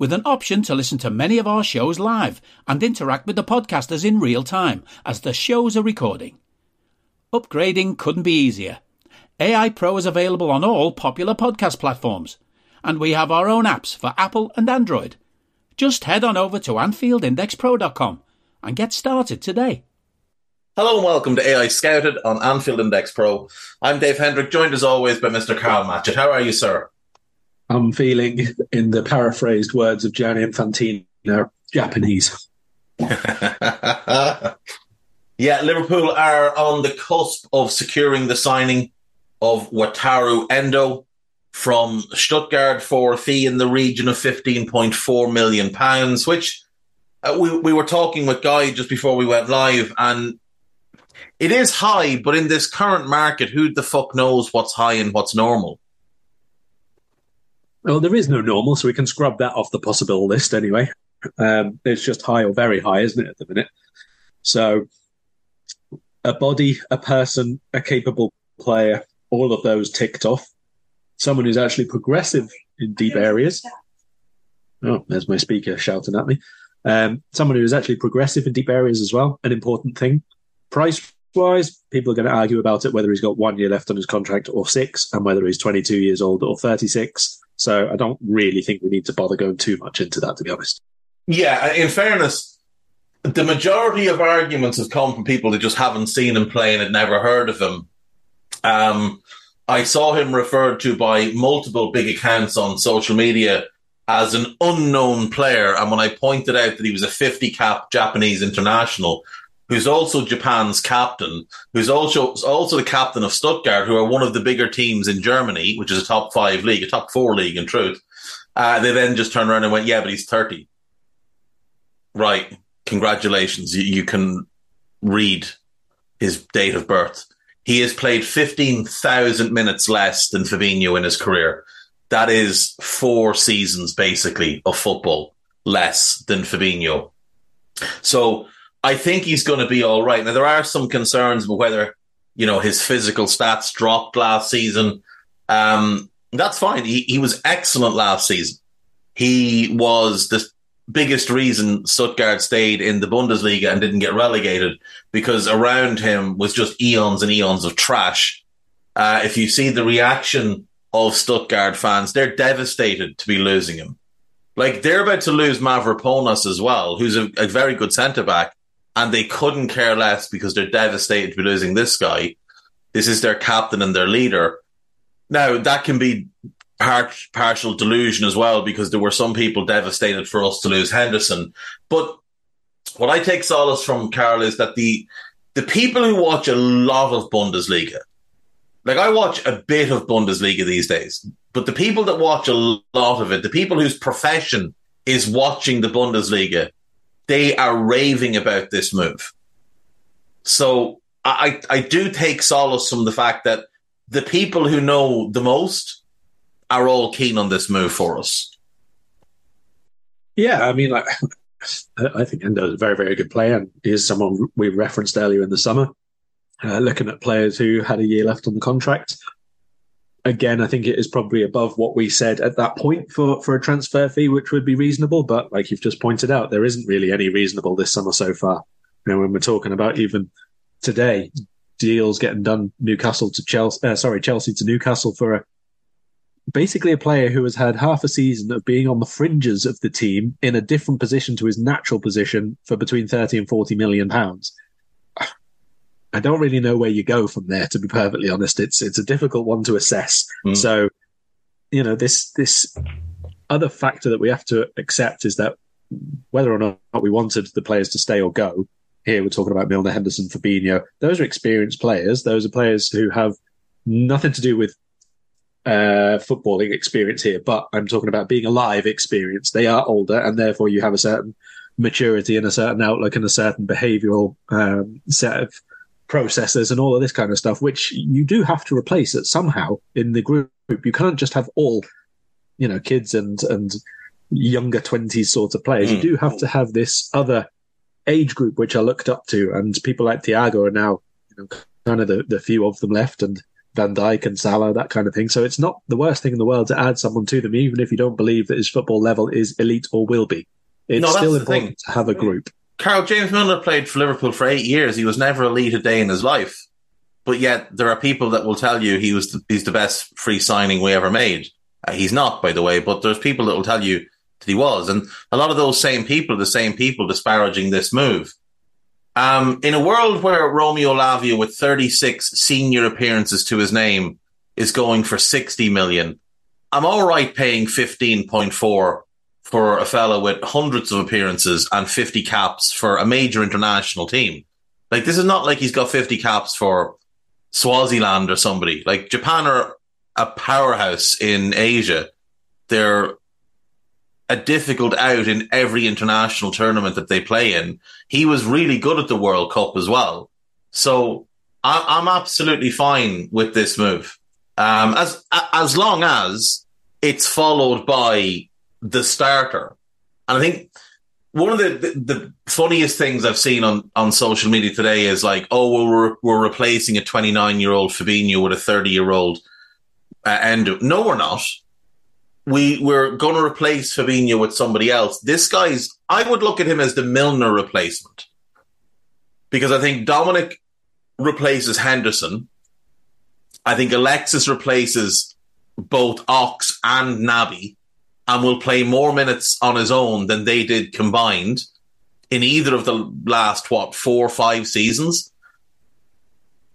with an option to listen to many of our shows live and interact with the podcasters in real time as the shows are recording. Upgrading couldn't be easier. AI Pro is available on all popular podcast platforms, and we have our own apps for Apple and Android. Just head on over to AnfieldIndexPro.com and get started today. Hello and welcome to AEye Scouted on Anfield Index Pro. I'm Dave Hendrick, joined as always by Mr. Karl Matchett. How are you, sir? I'm feeling, in the paraphrased words of Gianni Infantino, Japanese. yeah, Liverpool are on the cusp of securing the signing of Wataru Endo from Stuttgart for a fee in the region of 15.4 million pounds, which uh, we, we were talking with Guy just before we went live and it is high, but in this current market, who the fuck knows what's high and what's normal? Well, there is no normal, so we can scrub that off the possible list anyway. Um, it's just high or very high, isn't it, at the minute? So, a body, a person, a capable player, all of those ticked off. Someone who's actually progressive in deep areas. Oh, there's my speaker shouting at me. Um, someone who is actually progressive in deep areas as well, an important thing. Price wise, people are going to argue about it whether he's got one year left on his contract or six, and whether he's 22 years old or 36. So I don't really think we need to bother going too much into that, to be honest. Yeah, in fairness, the majority of arguments have come from people that just haven't seen him play and had never heard of him. Um, I saw him referred to by multiple big accounts on social media as an unknown player. And when I pointed out that he was a 50 cap Japanese international, who's also Japan's captain, who's also also the captain of Stuttgart, who are one of the bigger teams in Germany, which is a top five league, a top four league in truth. Uh, they then just turned around and went, "Yeah, but he's 30. Right? Congratulations, you, you can read his date of birth. He has played 15,000 minutes less than Fabinho in his career. That is four seasons basically of football less than Fabinho. So I think he's going to be all right. Now there are some concerns about whether you know his physical stats dropped last season. Um, that's fine. He he was excellent last season. He was the biggest reason Stuttgart stayed in the Bundesliga and didn't get relegated because around him was just eons and eons of trash. Uh, if you see the reaction of Stuttgart fans, they're devastated to be losing him. Like they're about to lose Mavropanos as well, who's a, a very good centre back and they couldn't care less because they're devastated to be losing this guy. This is their captain and their leader. Now that can be part, partial delusion as well because there were some people devastated for us to lose Henderson. But what I take solace from Karl is that the the people who watch a lot of Bundesliga, like I watch a bit of Bundesliga these days, but the people that watch a lot of it, the people whose profession is watching the Bundesliga, they are raving about this move. So I, I do take solace from the fact that the people who know the most are all keen on this move for us. Yeah, I mean, like, I think Endo is a very, very good player and is someone we referenced earlier in the summer. Uh, looking at players who had a year left on the contract, again, I think it is probably above what we said at that point for, for a transfer fee, which would be reasonable. But like you've just pointed out, there isn't really any reasonable this summer so far. You know, when we're talking about even today, deals getting done Newcastle to Chelsea, uh, sorry, Chelsea to Newcastle for a basically a player who has had half a season of being on the fringes of the team in a different position to his natural position for between 30 and 40 million pounds. I don't really know where you go from there, to be perfectly honest. It's it's a difficult one to assess. Mm. So, you know, this this other factor that we have to accept is that whether or not we wanted the players to stay or go, here we're talking about Milner, Henderson, Fabinho. Those are experienced players. Those are players who have nothing to do with uh, footballing experience here, but I'm talking about being alive experience. They are older, and therefore you have a certain maturity and a certain outlook and a certain behavioural um, set of processes and all of this kind of stuff, which you do have to replace it somehow in the group. You can't just have all, you know, kids and and younger twenties sort of players. Mm. You do have to have this other age group which are looked up to, and people like Thiago are now you know, kind of the, the few of them left, and Van Dijk and Salah, that kind of thing. So it's not the worst thing in the world to add someone to them, even if you don't believe that his football level is elite or will be. It's no, still important thing. to have a group. Karl James Milner played for Liverpool for eight years. He was never elite a day in his life, but yet there are people that will tell you he was the, he's the best free signing we ever made. Uh, he's not, by the way, but there's people that will tell you that he was, and a lot of those same people, the same people disparaging this move. Um, in a world where Romeo Lavia, with 36 senior appearances to his name, is going for 60 million, I'm all right paying 15.4 for a fella with hundreds of appearances and 50 caps for a major international team. Like, this is not like he's got 50 caps for Swaziland or somebody. Like, Japan are a powerhouse in Asia. They're a difficult out in every international tournament that they play in. He was really good at the World Cup as well. So I'm absolutely fine with this move. Um, as, as long as it's followed by the starter. And I think one of the, the, the, funniest things I've seen on, on social media today is like, oh, well, we're, we're replacing a 29 year old Fabinho with a 30 year old uh, Endo. No, we're not we we're going to replace Fabinho with somebody else. This guy's, I would look at him as the Milner replacement because I think Dominik replaces Henderson. I think Alexis replaces both Ox and Naby and will play more minutes on his own than they did combined in either of the last, what, four or five seasons.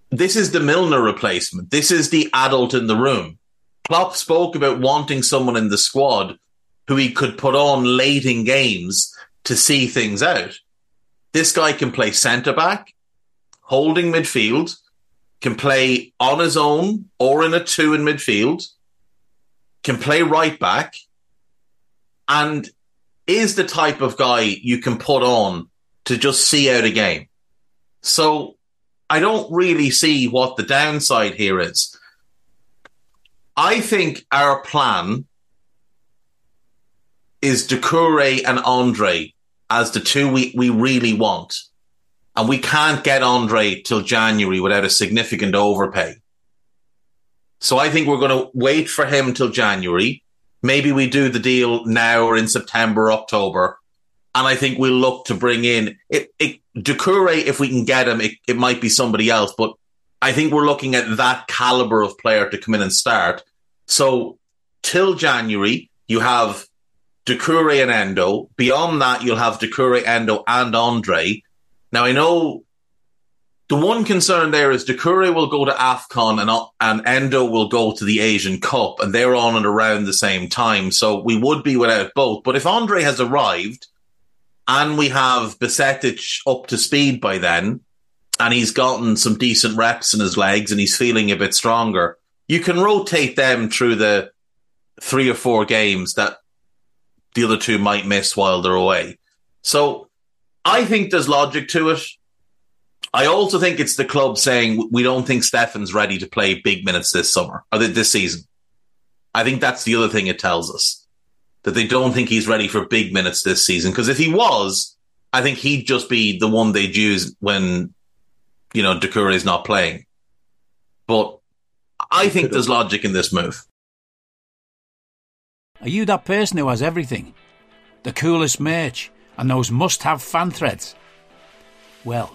This is the Milner replacement. This is the adult in the room. Klopp spoke about wanting someone in the squad who he could put on late in games to see things out. This guy can play centre back, holding midfield, can play on his own or in a two in midfield, can play right back, and is the type of guy you can put on to just see out a game. So I don't really see what the downside here is. I think our plan is Doucouré and Andre as the two we, we really want. And we can't get Andre till January without a significant overpay. So I think we're going to wait for him till January. Maybe we do the deal now or in September, October. And I think we'll look to bring in it, it if we can get him, it, it might be somebody else, but I think we're looking at that caliber of player to come in and start. So till January, you have Doucouré and Endo. Beyond that, you'll have Doucouré, Endo, and Andre. Now, I know the one concern there is Doucouré will go to AFCON and, and Endo will go to the Asian Cup, and they're on and around the same time. So we would be without both. But if Andre has arrived and we have Bajcetic up to speed by then, and he's gotten some decent reps in his legs and he's feeling a bit stronger, you can rotate them through the three or four games that the other two might miss while they're away. So I think there's logic to it. I also think it's the club saying we don't think Stefan's ready to play big minutes this summer or this season. I think that's the other thing it tells us that they don't think he's ready for big minutes this season. Because if he was, I think he'd just be the one they'd use when, you know, Doucouré is not playing. But I think there's logic in this move. Are you that person who has everything? The coolest merch and those must have fan threads? Well,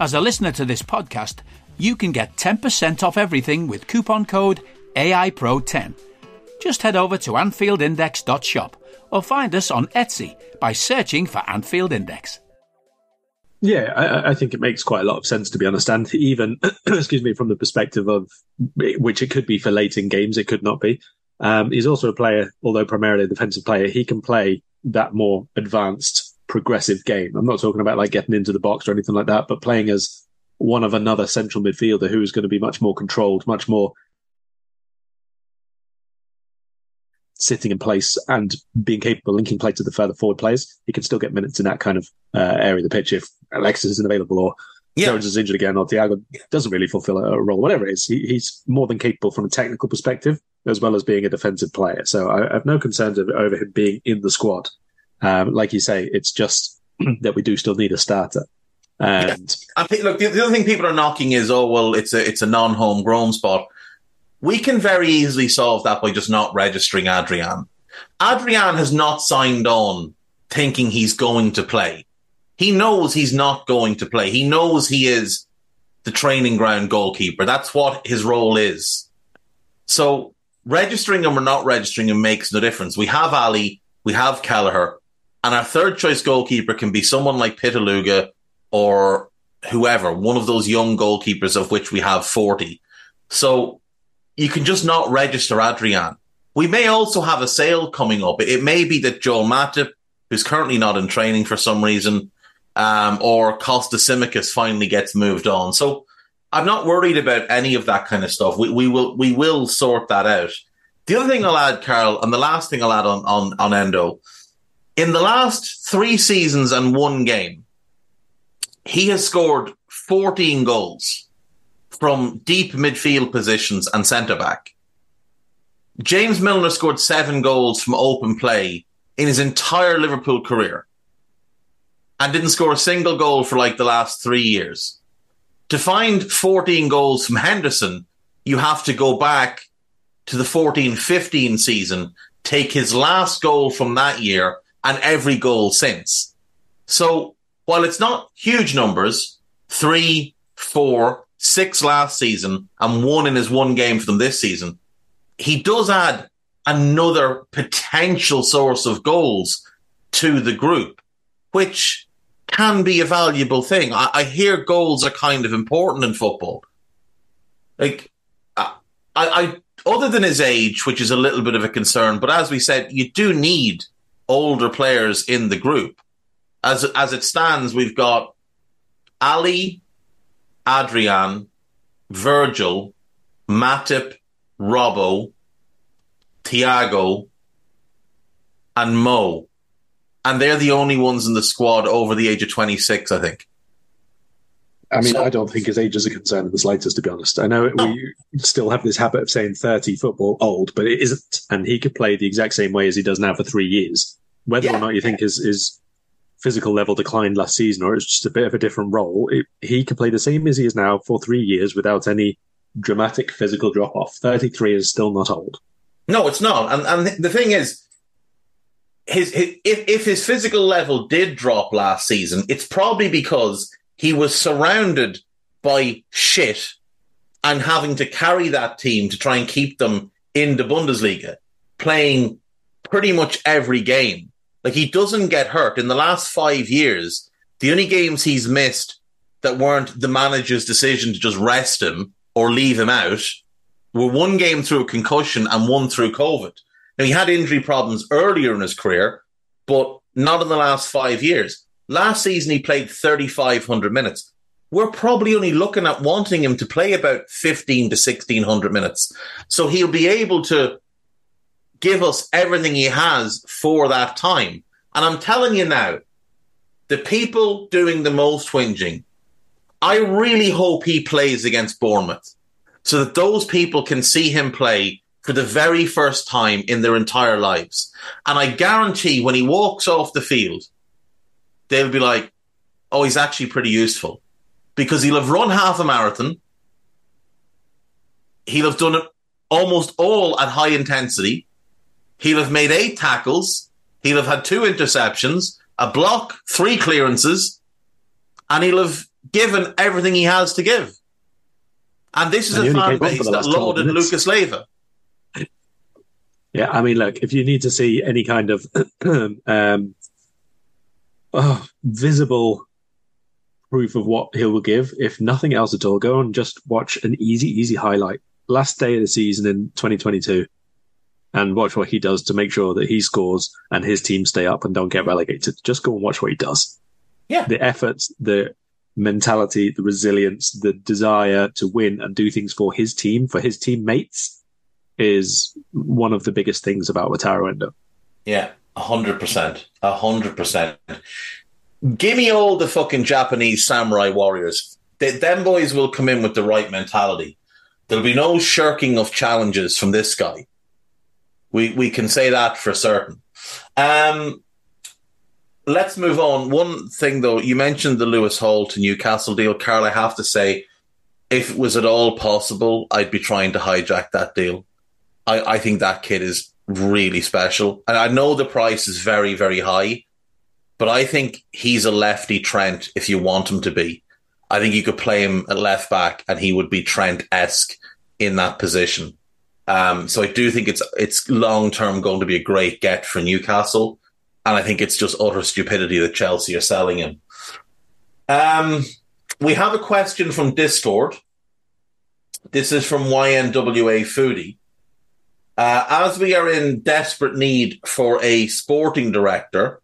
As a listener to this podcast, you can get 10% off everything with coupon code AIPRO10. Just head over to AnfieldIndex.shop or find us on Etsy by searching for Anfield Index. Yeah, I, I, think it makes quite a lot of sense to be honest, and even excuse me from the perspective of which it could be for late in games, it could not be. Um, he's also a player, although primarily a defensive player. He can play that more advanced, progressive game. I'm not talking about like getting into the box or anything like that, but playing as one of another central midfielder who is going to be much more controlled, much more sitting in place and being capable of linking play to the further forward players, he can still get minutes in that kind of uh, area of the pitch if Alexis isn't available or yeah. Jones is injured again or Thiago doesn't really fulfill a, role, whatever it is. He, he's more than capable from a technical perspective as well as being a defensive player. So I, I have no concerns over, over, him being in the squad. Um, like you say, it's just that we do still need a starter. And yeah. Look, the, the other thing people are knocking is, oh well, it's a it's a non homegrown spot we can very easily solve that by just not registering Adrian. Adrian has not signed on thinking he's going to play. He knows he's not going to play. He knows he is the training ground goalkeeper. That's what his role is. So registering him or not registering him makes no difference. We have Ali, we have Kelleher, and our third choice goalkeeper can be someone like Pitaluga or whoever, one of those young goalkeepers of which we have 40. So you can just not register Adrian. We may also have a sale coming up. It may be that Joel Matip, who's currently not in training for some reason, um, or Costa Tsimikas finally gets moved on. So I'm not worried about any of that kind of stuff. We, we will we will sort that out. The other thing I'll add, Karl, and the last thing I'll add on, on, on Endo, in the last three seasons and one game, he has scored 14 goals from deep midfield positions and centre back. James Milner scored seven goals from open play in his entire Liverpool career and didn't score a single goal for like the last three years. To find 14 goals from Henderson, you have to go back to the 14 15 season, take his last goal from that year and every goal since. So while it's not huge numbers, three, four, six last season and one in his one game for them this season, he does add another potential source of goals to the group, which can be a valuable thing. I, I hear goals are kind of important in football. Like, I, I, other than his age, which is a little bit of a concern, but as we said, you do need older players in the group. As as it stands, we've got Ali, Adrian, Virgil, Matip, Robbo, Thiago, and Mo. And they're the only ones in the squad over the age of 26, I think. I mean, so, I don't think his age is a concern in the slightest, to be honest. I know no. we still have this habit of saying 30 football old, but it isn't. And he could play the exact same way as he does now for three years. Whether yeah. or not you think his, his physical level declined last season or it's just a bit of a different role, it, he can play the same as he is now for three years without any dramatic physical drop off. 33 is still not old. No, it's not. And, and the thing is, his, his if, if his physical level did drop last season, it's probably because he was surrounded by shit and having to carry that team to try and keep them in the Bundesliga, playing pretty much every game. Like he doesn't get hurt. In the last five years, the only games he's missed that weren't the manager's decision to just rest him or leave him out were one game through a concussion and one through COVID. Now he had injury problems earlier in his career, but not in the last five years. Last season, he played 3,500 minutes. We're probably only looking at wanting him to play about 15 to 1600 minutes. So he'll be able to give us everything he has for that time. And I'm telling you now, the people doing the most whinging, I really hope he plays against Bournemouth so that those people can see him play for the very first time in their entire lives. And I guarantee when he walks off the field, they'll be like, oh, he's actually pretty useful because he'll have run half a marathon. He'll have done it almost all at high intensity. He'll have made eight tackles. He'll have had two interceptions, a block, three clearances, and he'll have given everything he has to give. And this is And a fan came on for base that last 12 lauded. Lucas Leiva. Yeah, I mean, look, if you need to see any kind of um, oh, visible proof of what he will give, if nothing else at all, go and just watch an easy, easy highlight. Last day of the season in 2022, and watch what he does to make sure that he scores and his team stay up and don't get relegated. Just go and watch what he does. Yeah. The efforts, the mentality, the resilience, the desire to win and do things for his team, for his teammates is one of the biggest things about Wataru Endo. Yeah, a hundred percent, a hundred percent. Give me all the fucking Japanese samurai warriors. They, them boys will come in with the right mentality. There'll be no shirking of challenges from this guy. We we can say that for certain. Um, let's move on. One thing though, you mentioned the Lewis Hall to Newcastle deal, Karl. I have to say, if it was at all possible, I'd be trying to hijack that deal. I, I think that kid is really special. And I know the price is very, very high, but I think he's a lefty Trent if you want him to be. I think you could play him at left back and he would be Trent esque in that position. Um, so I do think it's it's long term going to be a great get for Newcastle, and I think it's just utter stupidity that Chelsea are selling him. Um, we have a question from Discord. This is from YNWA Foodie. Uh, as we are in desperate need for a sporting director,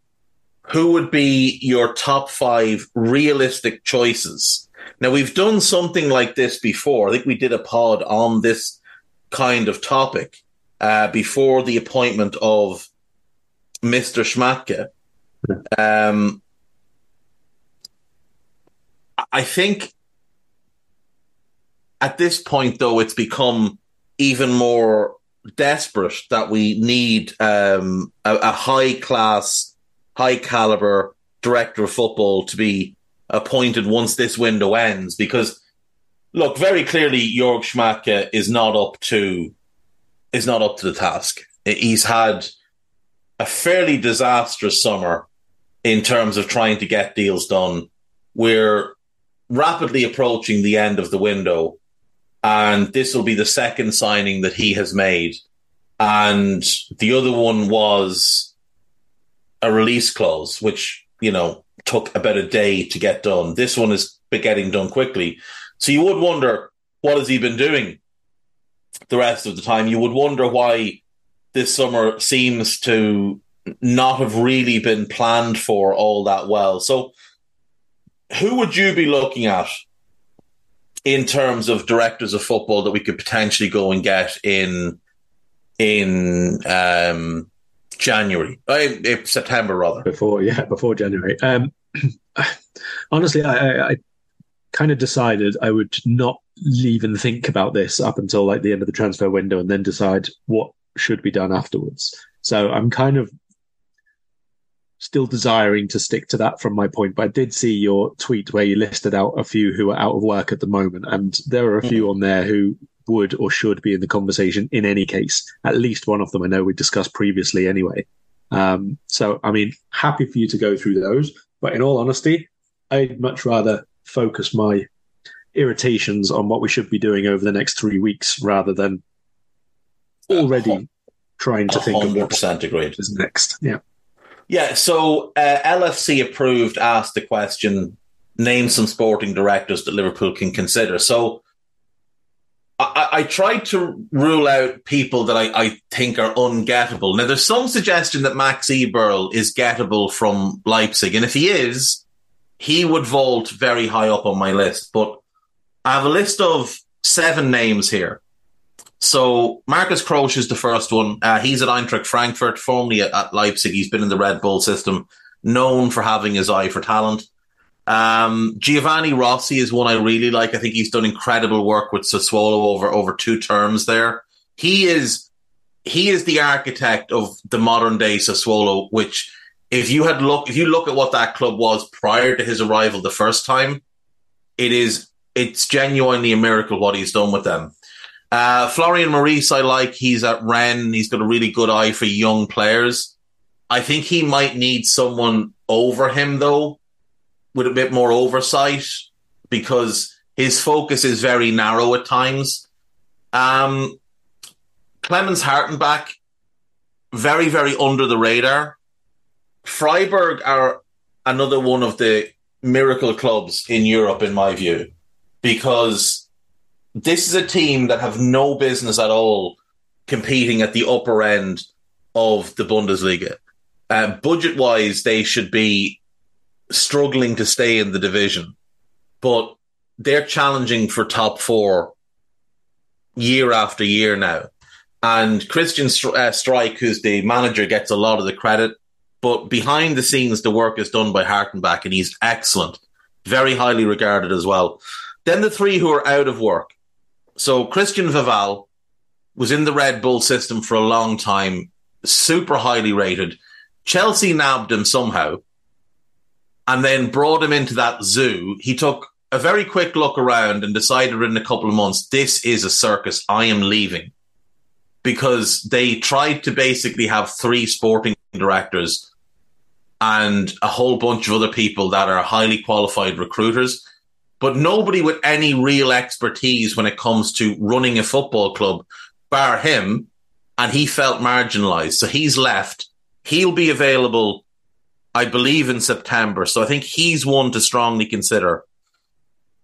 who would be your top five realistic choices? Now, we've done something like this before. I think we did a pod on this kind of topic uh, before the appointment of Mr. Schmadtke. Um, I think at this point, though, it's become even more desperate that we need um, a, a high class, high caliber director of football to be appointed once this window ends. Because, look, very clearly, Jörg Schmadtke is not up to is not up to the task. He's had a fairly disastrous summer in terms of trying to get deals done. We're rapidly approaching the end of the window and this will be the second signing that he has made. And the other one was a release clause, which, you know, took about a day to get done. This one is getting done quickly. So you would wonder, what has he been doing the rest of the time? You would wonder why this summer seems to not have really been planned for all that well. So who would you be looking at in terms of directors of football that we could potentially go and get in in um, January, uh, September rather. Before, yeah, before January. Um, honestly, I, I, I kind of decided I would not even think about this up until like the end of the transfer window, and then decide what should be done afterwards. So I'm kind of still desiring to stick to that from my point. But I did see your tweet where you listed out a few who are out of work at the moment, and there are a few on there who would or should be in the conversation in any case. At least one of them I know we discussed previously anyway. Um, so, I mean, happy for you to go through those. But in all honesty, I'd much rather focus my irritations on what we should be doing over the next three weeks rather than already trying to think of what 100% agreed. is next. Yeah. Yeah, so uh, LFC approved asked the question name some sporting directors that Liverpool can consider. So I, I tried to rule out people that I, I, think are ungettable. Now, there's some suggestion that Max Eberl is gettable from Leipzig, and if he is, he would vault very high up on my list. But I have a list of seven names here. So Marcus Kroos is the first one. Uh, he's at Eintracht Frankfurt, formerly at, at, Leipzig. He's been in the Red Bull system, known for having his eye for talent. Um, Giovanni Rossi is one I really like. I think he's done incredible work with Sassuolo over over two terms there. He is he is the architect of the modern day Sassuolo, which if you had look if you look at what that club was prior to his arrival the first time, it is it's genuinely a miracle what he's done with them. Uh, Florian Maurice, I like. He's at Rennes. He's got a really good eye for young players. I think he might need someone over him though, with a bit more oversight, because his focus is very narrow at times. Um, Clemens Hartenbach, very, very under the radar. Freiburg are another one of the miracle clubs in Europe, in my view, because this is a team that have no business at all competing at the upper end of the Bundesliga. Uh, budget wise, they should be struggling to stay in the division, but they're challenging for top four year after year now. And Christian uh, Streich, who's the manager, gets a lot of the credit. But behind the scenes, the work is done by Hartenbach, and he's excellent, very highly regarded as well. Then the three who are out of work. So Christian Vivell was in the Red Bull system for a long time, super highly rated. Chelsea nabbed him somehow and then brought him into that zoo. He took a very quick look around and decided in a couple of months, this is a circus. I am leaving because they tried to basically have three sporting directors and a whole bunch of other people that are highly qualified recruiters, but nobody with any real expertise when it comes to running a football club, bar him. And he felt marginalized. So he's left. He'll be available, I believe, in September. So I think he's one to strongly consider.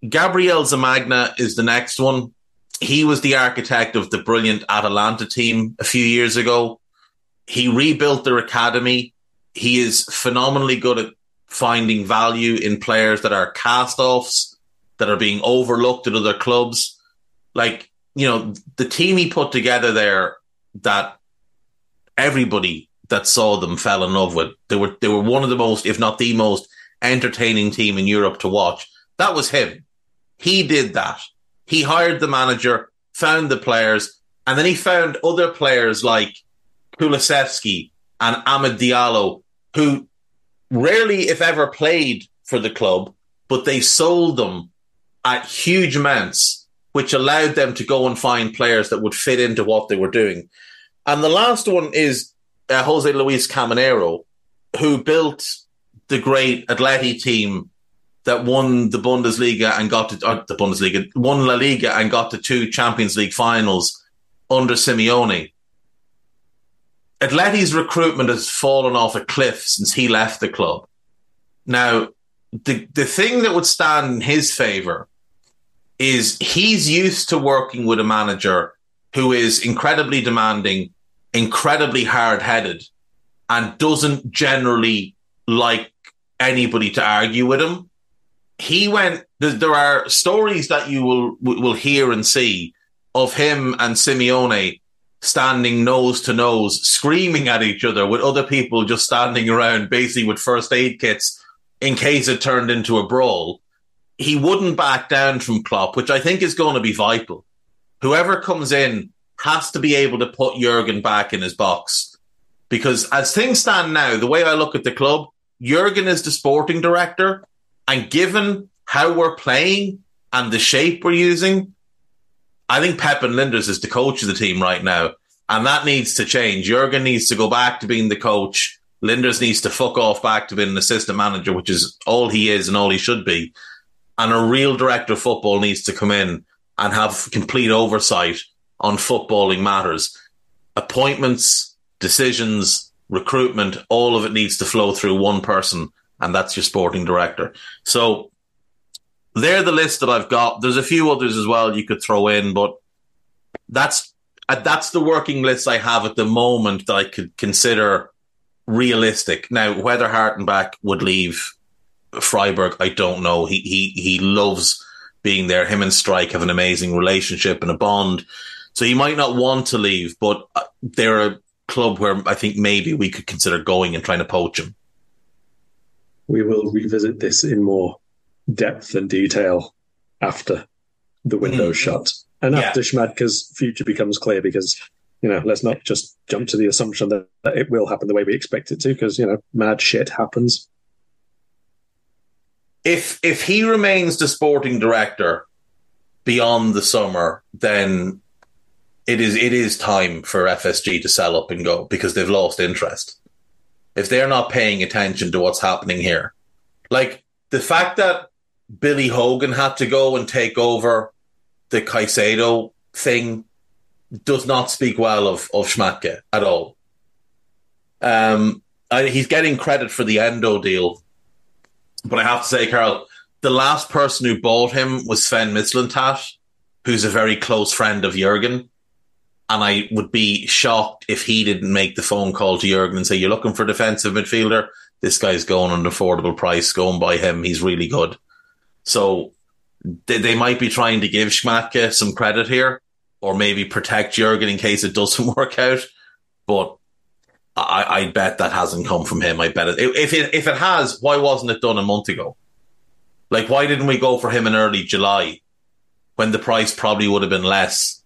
Gabriel Zamagna is the next one he was the architect of the brilliant Atalanta team a few years ago. He rebuilt their academy. He is phenomenally good at finding value in players that are cast offs, that are being overlooked at other clubs. Like, you know, the team he put together there that everybody that saw them fell in love with. They were they were one of the most, if not the most, entertaining team in Europe to watch. That was him. He did that. He hired the manager, found the players, and then he found other players like Kulusevski and Amad Diallo, who rarely, if ever, played for the club, but they sold them at huge amounts, which allowed them to go and find players that would fit into what they were doing. And the last one is uh, Jose Luis Caminero, who built the great Atleti team that won the Bundesliga and got to uh, the Bundesliga, won La Liga and got to two Champions League finals under Simeone. Atleti's recruitment has fallen off a cliff since he left the club. Now, the the thing that would stand in his favor is he's used to working with a manager who is incredibly demanding, incredibly hard headed, and doesn't generally like anybody to argue with him he went. There are stories that you will will hear and see of him and Simeone standing nose to nose, screaming at each other, with other people just standing around, basically with first aid kits in case it turned into a brawl. He wouldn't back down from Klopp, which I think is going to be vital. Whoever comes in has to be able to put Jurgen back in his box. Because as things stand now, the way I look at the club, Jurgen is the sporting director and given how we're playing and the shape we're using, I think Pep and Lijnders is the coach of the team right now. And that needs to change. Jurgen needs to go back to being the coach. Lijnders needs to fuck off back to being an assistant manager, which is all he is and all he should be. And a real director of football needs to come in and have complete oversight on footballing matters. Appointments, decisions, recruitment, all of it needs to flow through one person and that's your sporting director. So they're the list that I've got. There's a few others as well you could throw in, but that's uh, that's the working list I have at the moment that I could consider realistic. Now, whether Hartenbach would leave Freiburg, I don't know. He he he loves being there. Him and Streich have an amazing relationship and a bond, so he might not want to leave. But uh, they're a club where I think maybe we could consider going and trying to poach him we will revisit this in more depth and detail after the window mm. shut and yeah. after Schmadtke's future becomes clear because you know, let's not just jump to the assumption that, that it will happen the way we expect it to, because you know, mad shit happens. If if he remains the sporting director beyond the summer, then it is it is time for FSG to sell up and go because they've lost interest. If they're not paying attention to what's happening here, like the fact that Billy Hogan had to go and take over the Caicedo thing does not speak well of of at all. Um, I, he's getting credit for the Endo deal, but I have to say, Karl, the last person who bought him was Sven Mislintat, who's a very close friend of Jurgen. And I would be shocked if he didn't make the phone call to Jurgen and say, You're looking for a defensive midfielder? This guy's going an affordable price. Go and buy him. He's really good. So they, they might be trying to give Schmadtke some credit here or maybe protect Jurgen in case it doesn't work out. But I, I bet that hasn't come from him. I bet it. If it if it has, why wasn't it done a month ago? Like, why didn't we go for him in early July when the price probably would have been less?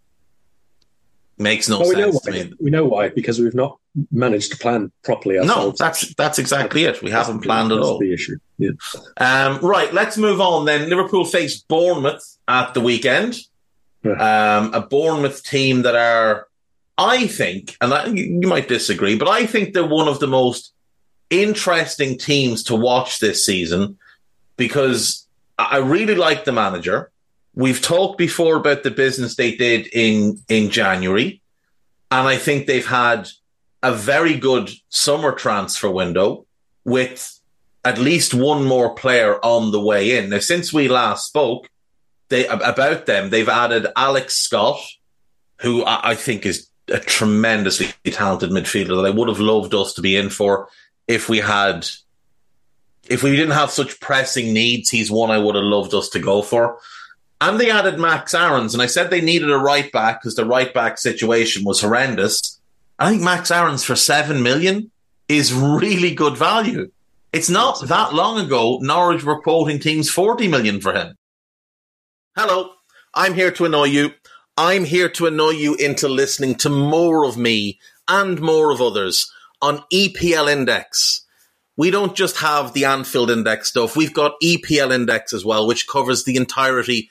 Makes no well, sense. We know, why. we know why because we've not managed to plan properly. Ourselves. No, that's that's exactly it. We haven't planned at all. The issue. Yeah. Um, right. Let's move on then. Liverpool face Bournemouth at the weekend. Um, a Bournemouth team that are, I think, and I, you might disagree, but I think they're one of the most interesting teams to watch this season because I really like the manager. We've talked before about the business they did in in January, and I think they've had a very good summer transfer window with at least one more player on the way in. Now, since we last spoke, they about them, they've added Alex Scott, who I, I think is a tremendously talented midfielder that I would have loved us to be in for if we had if we didn't have such pressing needs, he's one I would have loved us to go for. And they added Max Aarons, and I said they needed a right back because the right back situation was horrendous. I think Max Aarons for seven million is really good value. It's not that long ago Norwich were quoting teams forty million for him. Hello, I'm here to annoy you. I'm here to annoy you into listening to more of me and more of others on EPL Index. We don't just have the Anfield Index stuff, we've got EPL Index as well, which covers the entirety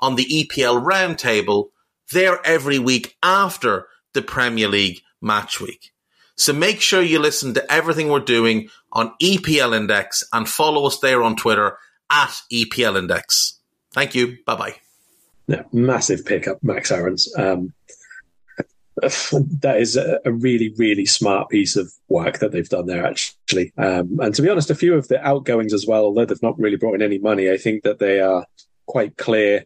on the EPL roundtable, they're every week after the Premier League match week. So make sure you listen to everything we're doing on EPL Index and follow us there on Twitter at EPL Index. Thank you. Bye bye. Yeah, massive pickup, Max Aarons. Um, that is a, a, really, really smart piece of work that they've done there, actually. Um, and to be honest, a few of the outgoings as well, although they've not really brought in any money, I think that they are quite clear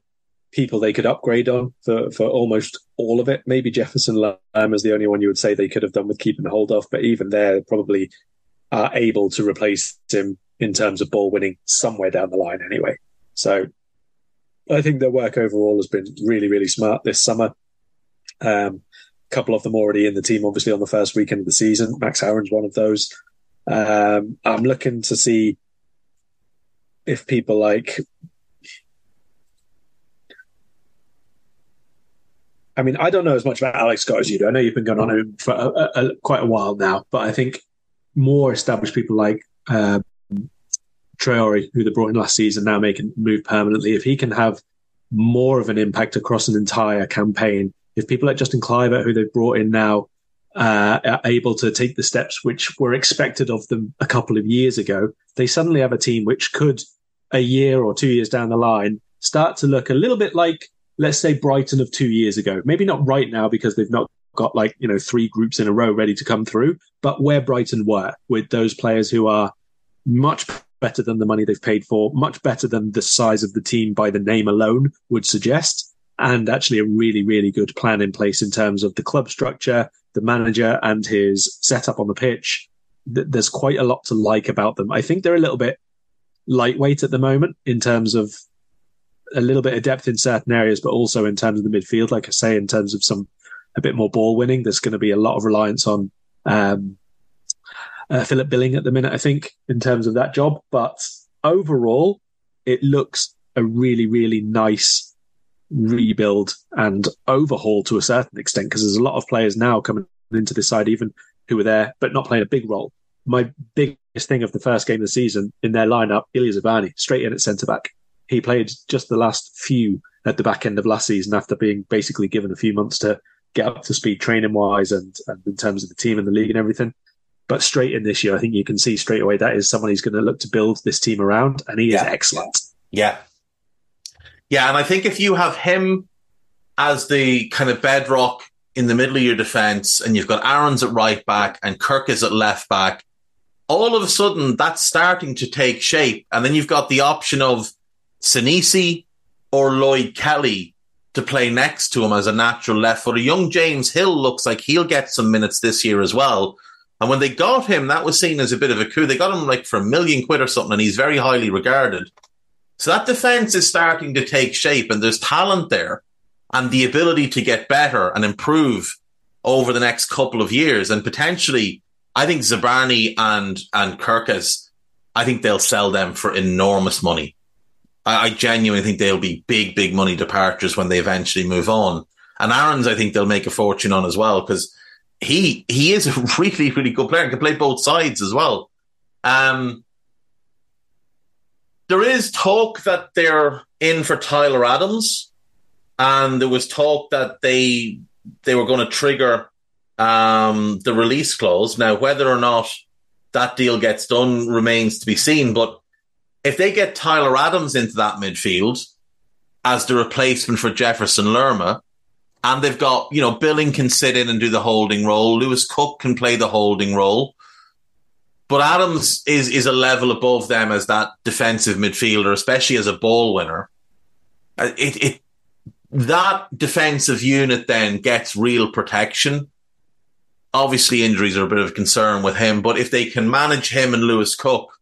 people they could upgrade on for, for almost all of it. Maybe Jefferson Lerma is the only one you would say they could have done with keeping hold of, but even there, probably are able to replace him in terms of ball winning somewhere down the line anyway. So I think their work overall has been really, really smart this summer. Um, a couple of them already in the team, obviously on the first weekend of the season. Max Aaron's one of those. Um, I'm looking to see if people like. I mean, I don't know as much about Alex Scott as you do. I know you've been going on him for a, a, a, quite a while now, but I think more established people like uh, Traore, who they brought in last season, now making move permanently. If he can have more of an impact across an entire campaign, if people like Justin Kluivert, who they've brought in now, uh, are able to take the steps which were expected of them a couple of years ago, they suddenly have a team which could, a year or two years down the line, start to look a little bit like, let's say, Brighton of two years ago. Maybe not right now because they've not got like, you know, three groups in a row ready to come through, but where Brighton were with those players who are much better than the money they've paid for, much better than the size of the team by the name alone would suggest. and actually a really, really good plan in place in terms of the club structure, the manager, and his setup on the pitch. There's quite a lot to like about them. I think they're a little bit lightweight at the moment in terms of a little bit of depth in certain areas, but also in terms of the midfield. Like I say, in terms of some a bit more ball winning, there's going to be a lot of reliance on um, uh, Philip Billing at the minute. I think in terms of that job, but overall, it looks a really, really nice rebuild and overhaul to a certain extent because there's a lot of players now coming into this side, even who were there but not playing a big role. My biggest thing of the first game of the season in their lineup, Ilya Zabarnyi, straight in at centre back. He played just the last few at the back end of last season after being basically given a few months to get up to speed training wise and, and in terms of the team and the league and everything. But straight in this year, I think you can see straight away that is someone he's going to look to build this team around, and he yeah. is excellent. Yeah, yeah, and I think if you have him as the kind of bedrock in the middle of your defense, and you've got Aarons at right back and Kerkez at left back, all of a sudden that's starting to take shape. And then you've got the option of Senesi or Lloyd Kelly to play next to him as a natural left footer. Young James Hill looks like he'll get some minutes this year as well. And when they got him, that was seen as a bit of a coup. They got him like for a million quid or something, and he's very highly regarded. So that defense is starting to take shape and there's talent there and the ability to get better and improve over the next couple of years. And potentially, I think Zabarnyi and, and Kerkez, I think they'll sell them for enormous money. I, I genuinely think they'll be big, big money departures when they eventually move on. And Aarons, I think they'll make a fortune on as well because he he is a really, really good player and can play both sides as well. Um, there is talk that they're in for Tyler Adams, and there was talk that they they were going to trigger um, the release clause. Now, whether or not that deal gets done remains to be seen. But if they get Tyler Adams into that midfield as the replacement for Jefferson Lerma, and they've got, you know, Billing can sit in and do the holding role, Lewis Cook can play the holding role. But Adams is is a level above them as that defensive midfielder, especially as a ball winner. Uh, it, it that defensive unit then gets real protection. Obviously, injuries are a bit of a concern with him, but if they can manage him and Lewis Cook,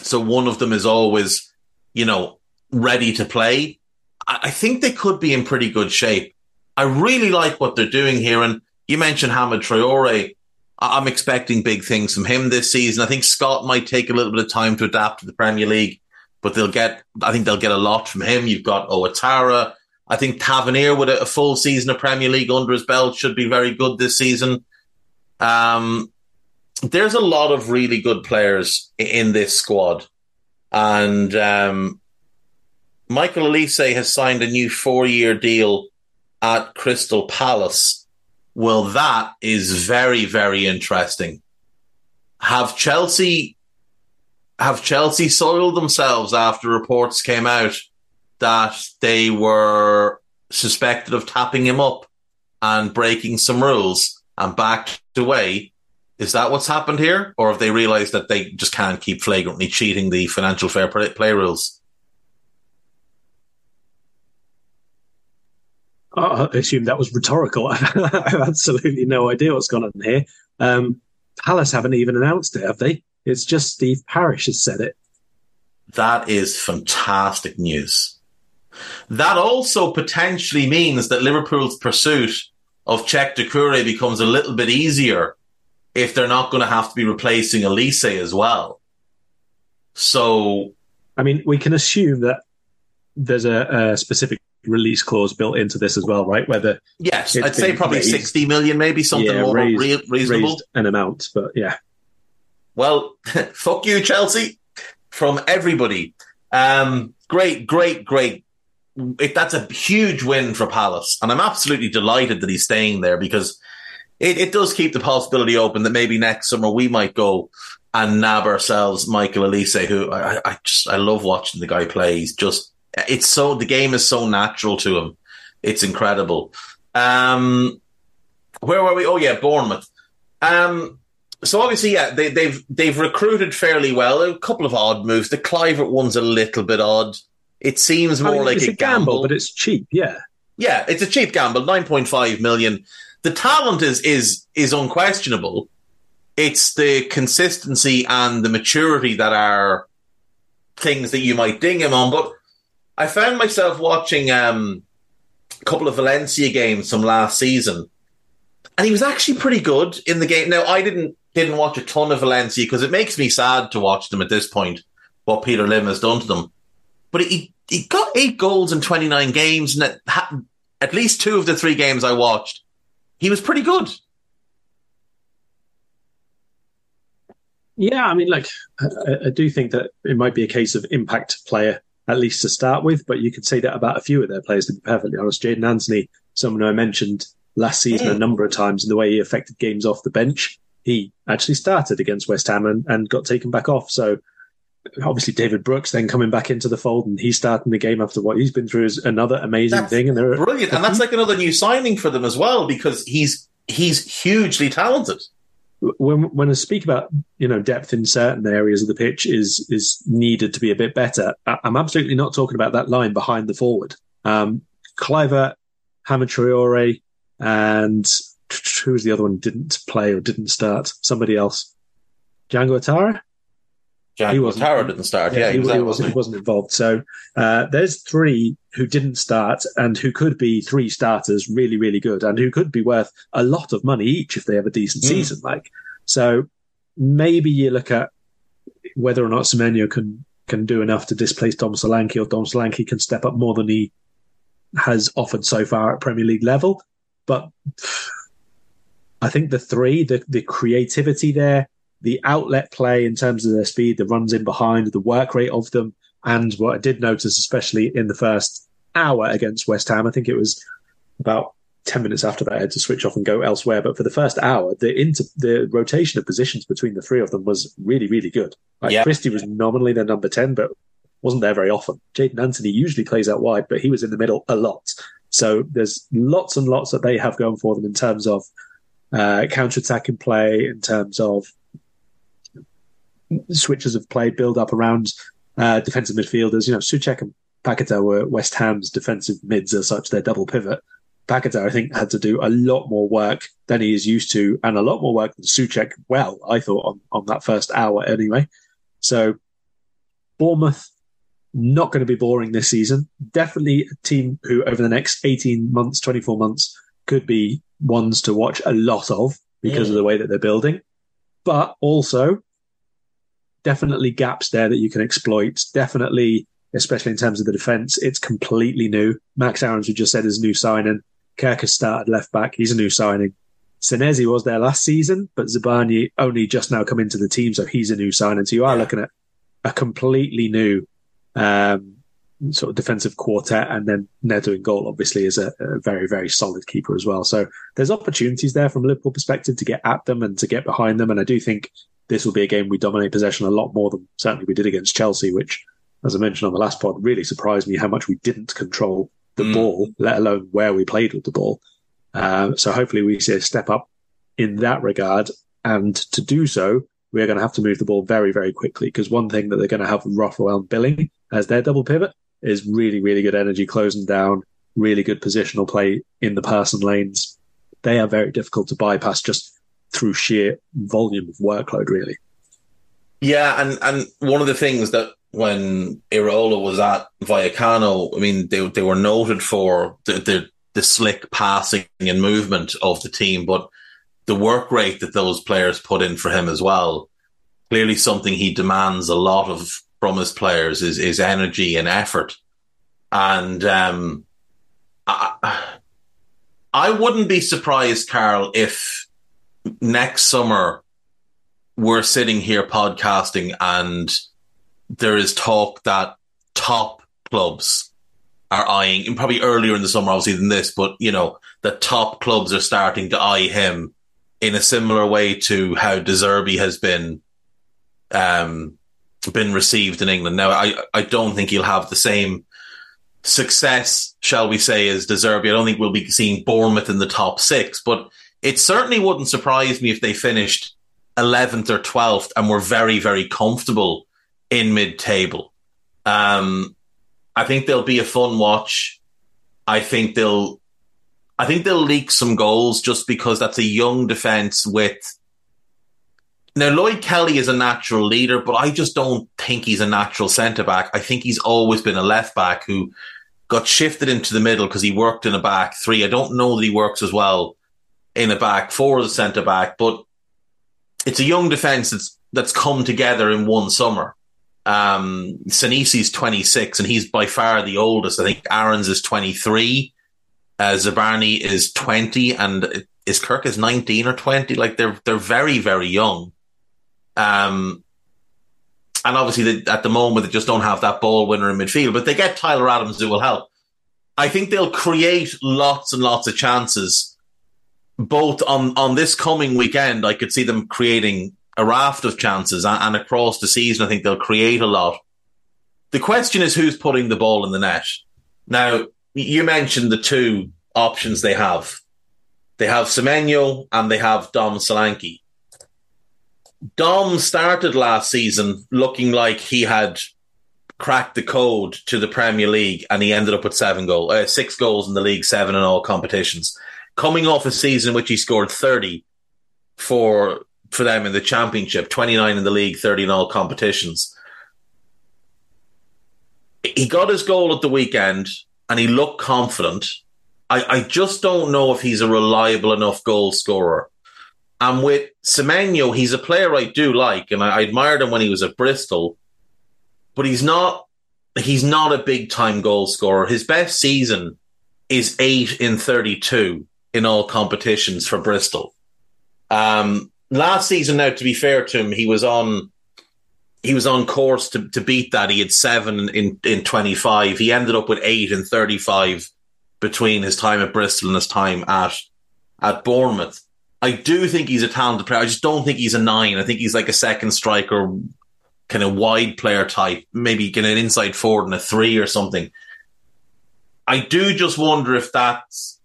so one of them is always, you know, ready to play, I think they could be in pretty good shape. I really like what they're doing here. And you mentioned Hamed Traore. I'm expecting big things from him this season. I think Scott might take a little bit of time to adapt to the Premier League, but they'll get, I think they'll get a lot from him. You've got Ouattara. I think Tavernier with a, full season of Premier League under his belt should be very good this season. Um, there's a lot of really good players in this squad. And um, Michael Olise has signed a new four year deal at Crystal Palace well, that is very, very interesting. Have Chelsea have Chelsea soiled themselves after reports came out that they were suspected of tapping him up and breaking some rules and backed away? Is that what's happened here? Or have they realized that they just can't keep flagrantly cheating the financial fair play rules? I assume that was rhetorical. I have absolutely no idea what's gone on here. Um, Palace haven't even announced it, have they? It's just Steve Parish has said it. That is fantastic news. That also potentially means that Liverpool's pursuit of Cheick Doucouré becomes a little bit easier if they're not going to have to be replacing Olise as well. So, I mean, we can assume that there's a, a specific release clause built into this as well, right? Whether yes, I'd say probably raised, sixty million, maybe something yeah, more raised, re- reasonable. an amount, but yeah. Well, fuck you, Chelsea, from everybody. Um, great, great, great. If that's a huge win for Palace, and I'm absolutely delighted that he's staying there because it, it does keep the possibility open that maybe next summer we might go and nab ourselves Michael Olise, who I, I just I love watching the guy play. He's just it's so the game is so natural to him. It's incredible. Um, where were we? Oh yeah, Bournemouth. Um, so obviously, yeah, they, they've they've recruited fairly well. A couple of odd moves. The Kluivert one's a little bit odd it seems more I mean, like it's a, gamble. but it's cheap. Yeah, yeah, it's a cheap gamble. Nine point five million. The talent is is is unquestionable. It's the consistency and the maturity that are things that you might ding him on. But I found myself watching um, a couple of Valencia games from last season, and he was actually pretty good in the game. Now I didn't didn't watch a ton of Valencia because it makes me sad to watch them at this point. What Peter Lim has done to them, but he he got eight goals in twenty nine games, and at, at least two of the three games I watched, he was pretty good. Yeah, I mean, like I, I, do think that it might be a case of impact player at least to start with, but you could say that about a few of their players. To be perfectly honest, Jaidon Anthony, someone I mentioned last season a mm. number of times in the way he affected games off the bench. He actually started against West Ham and, and got taken back off. So obviously David Brooks then coming back into the fold and he's starting the game after what he's been through is another amazing that's thing. And they're brilliant, and that's like another new signing for them as well because he's he's hugely talented when when I speak about you know depth in certain areas of the pitch is is needed to be a bit better, I'm absolutely not talking about that line behind the forward. Um, Kluivert, Hamed Traore, and who was the other one didn't play or didn't start? Somebody else. Django Ouattara? Django he wasn't, Ouattara didn't start. Yeah, yeah he, was, he, wasn't, he wasn't involved. So uh, there's three who didn't start and who could be three starters really, really good and who could be worth a lot of money each if they have a decent mm. season. Like, so maybe you look at whether or not Semenyo can can do enough to displace Dom Solanke or Dom Solanke can step up more than he has offered so far at Premier League level. But I think the three, the, the creativity there, the outlet play in terms of their speed, the runs in behind, the work rate of them, and what I did notice, especially in the first hour against West Ham, I think it was about 10 minutes after that, I had to switch off and go elsewhere. But for the first hour, the inter- the rotation of positions between the three of them was really, really good. Like yeah. Christie was nominally their number 10, but wasn't there very often. Jaidon Anthony usually plays out wide, but he was in the middle a lot. So there's lots and lots that they have going for them in terms of uh, counter-attacking play, in terms of switches of play, build up around uh, defensive midfielders. You know, Soucek and Paqueta were West Ham's defensive mids as such, their double pivot. Paqueta, I think, had to do a lot more work than he is used to, and a lot more work than Soucek, well, I thought, on, on that first hour anyway. So, Bournemouth, not going to be boring this season. Definitely a team who, over the next 18 months, 24 months, could be ones to watch a lot of because of the way that they're building. But also, definitely gaps there that you can exploit. Definitely, especially in terms of the defense, it's completely new. Max Aarons, we just said, is a new signing. Kerkez has started left back. He's a new signing. Senesi was there last season, but Zabarnyi only just now come into the team, so he's a new signing. So you are looking at a completely new um, sort of defensive quartet, and then Neto in goal obviously is a, a, very very solid keeper as well. So there's opportunities there from a Liverpool perspective to get at them and to get behind them, and I do think this will be a game we dominate possession a lot more than certainly we did against Chelsea, which, as I mentioned on the last pod, really surprised me how much we didn't control the mm. ball, let alone where we played with the ball. Uh, so hopefully we see a step up in that regard. And to do so, we're going to have to move the ball very, very quickly because one thing that they're going to have from Rothwell and Billing as their double pivot is really, really good energy closing down, really good positional play in the person lanes. They are very difficult to bypass just through sheer volume of workload, really. Yeah, and and one of the things that when Iraola was at Vallecano, I mean, they they were noted for the, the the slick passing and movement of the team, but the work rate that those players put in for him as well. Clearly, something he demands a lot of from his players is is energy and effort, and um, I, I wouldn't be surprised, Karl, if next summer we're sitting here podcasting and there is talk that top clubs are eyeing, probably earlier in the summer, obviously, than this, but you know, the top clubs are starting to eye him in a similar way to how De Zerbi has been, um, been received in England. Now, I, I don't think he'll have the same success, shall we say, as De Zerbi. I don't think we'll be seeing Bournemouth in the top six, but it certainly wouldn't surprise me if they finished 11th or 12th and were very, very comfortable in mid table. Um, I think they'll be a fun watch. I think they'll, I think they'll leak some goals just because that's a young defense with. Now Lloyd Kelly is a natural leader, but I just don't think he's a natural centre back. I think he's always been a left back who got shifted into the middle because he worked in a back three. I don't know that he works as well in a back as a centre back, but it's a young defence that's that's come together in one summer. Um, Senesi's 26 and he's by far the oldest. I think Aarons is 23. Uh, Zabarnyi is 20 and is Kerkez is 19 or 20. Like they're, they're very, very young. Um, and obviously they, at the moment they just don't have that ball winner in midfield, but they get Tyler Adams, who will help. I think they'll create lots and lots of chances both on, on this coming weekend. I could see them creating a raft of chances and, and across the season. I think they'll create a lot. The question is who's putting the ball in the net. Now, you mentioned the two options they have. They have Semenyo and they have Dom Solanke. Dom started last season looking like he had cracked the code to the Premier League, and he ended up with seven goals, uh, six goals in the league, seven in all competitions. Coming off a season in which he scored thirty for for them in the championship, 29 in the league, 30 in all competitions. He got his goal at the weekend and he looked confident. I, I just don't know if he's a reliable enough goal scorer. And with Semenyo, he's a player I do like, and I, I admired him when he was at Bristol, but he's not he's not a big time goal scorer. His best season is eight in 32 in all competitions for Bristol. Um, last season, now to be fair to him, he was on he was on course to, to beat that. He had seven in, in 25. He ended up with eight in 35 between his time at Bristol and his time at at Bournemouth. I do think he's a talented player. I just don't think he's a nine. I think he's like a second striker, kind of wide player type, maybe get an inside forward and a three or something. I do just wonder if that's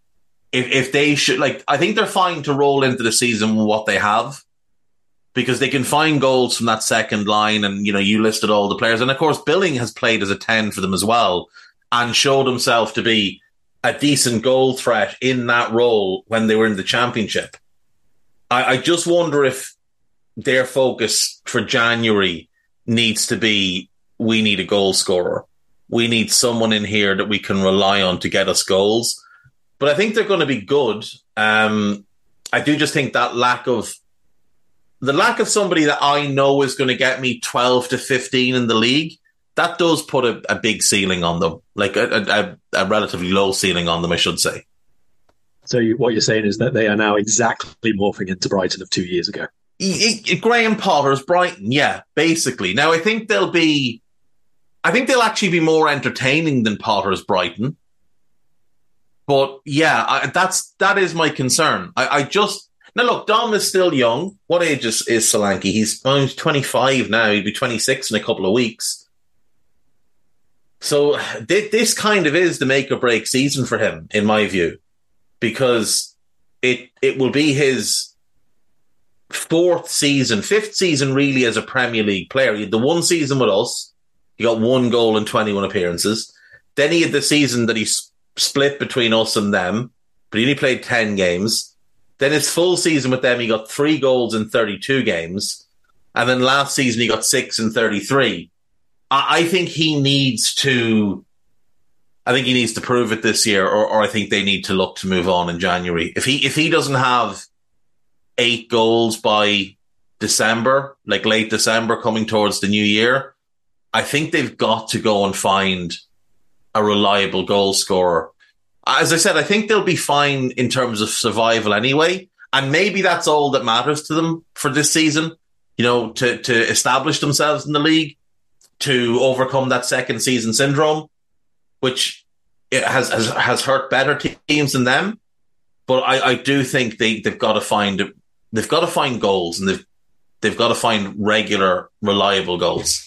if if they should like I think they're fine to roll into the season what they have because they can find goals from that second line and you know you listed all the players and of course Billing has played as a 10 for them as well and showed himself to be a decent goal threat in that role when they were in the championship. I, I just wonder if their focus for January needs to be we need a goal scorer. We need someone in here that we can rely on to get us goals but I think they're going to be good. Um, I do just think that lack of the lack of somebody that I know is going to get me 12 to 15 in the league, that does put a, a big ceiling on them, like a, a, a, relatively low ceiling on them, I should say. So you, what you're saying is that they are now exactly morphing into Brighton of two years ago. Graham Potter's Brighton, yeah, basically. Now I think they'll be, I think they'll actually be more entertaining than Potter's Brighton. But yeah, I, that's that is my concern. I, I, just now look. Dom is still young. What age is, is Solanke? He's, well, twenty five now. He'll be twenty six in a couple of weeks. So th- this kind of is the make or break season for him, in my view, because it it will be his fourth season, fifth season really as a Premier League player. He had the one season with us. He got one goal in 21 appearances. Then he had the season that he split between us and them, but he only played 10 games. Then his full season with them, he got three goals in 32 games. And then last season, he got six in 33. I, I think he needs to. I think he needs to prove it this year, or, or I think they need to look to move on in January. If he if he doesn't have eight goals by December, like late December, coming towards the new year, I think they've got to go and find a reliable goal scorer. As I said, I think they'll be fine in terms of survival anyway. And maybe that's all that matters to them for this season, you know, to, to establish themselves in the league, to overcome that second season syndrome, which has, has, has hurt better teams than them. But I, I do think they, they've got to find, they've got to find goals and they've, they've got to find regular, reliable goals.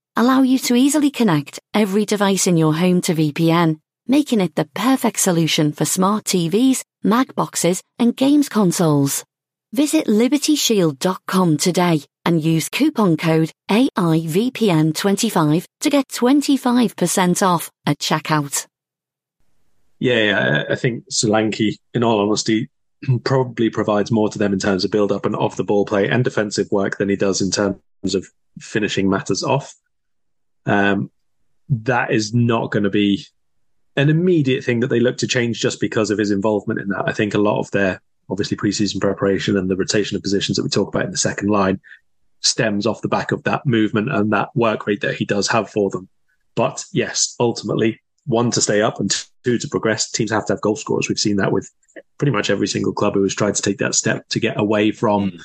allow you to easily connect every device in your home to VPN, making it the perfect solution for smart TVs, Mac boxes, and games consoles. Visit libertyshield.com today and use coupon code AIVPN25 to get 25% off at checkout. Yeah, I think Solanke, in all honesty, probably provides more to them in terms of build up and off the ball play and defensive work than he does in terms of finishing matters off. Um, that is not going to be an immediate thing that they look to change just because of his involvement in that. I think a lot of their obviously preseason preparation and the rotation of positions that we talk about in the second line stems off the back of that movement and that work rate that he does have for them. But yes, ultimately, one to stay up and two to progress, teams have to have goal scorers. We've seen that with pretty much every single club who has tried to take that step to get away from mm.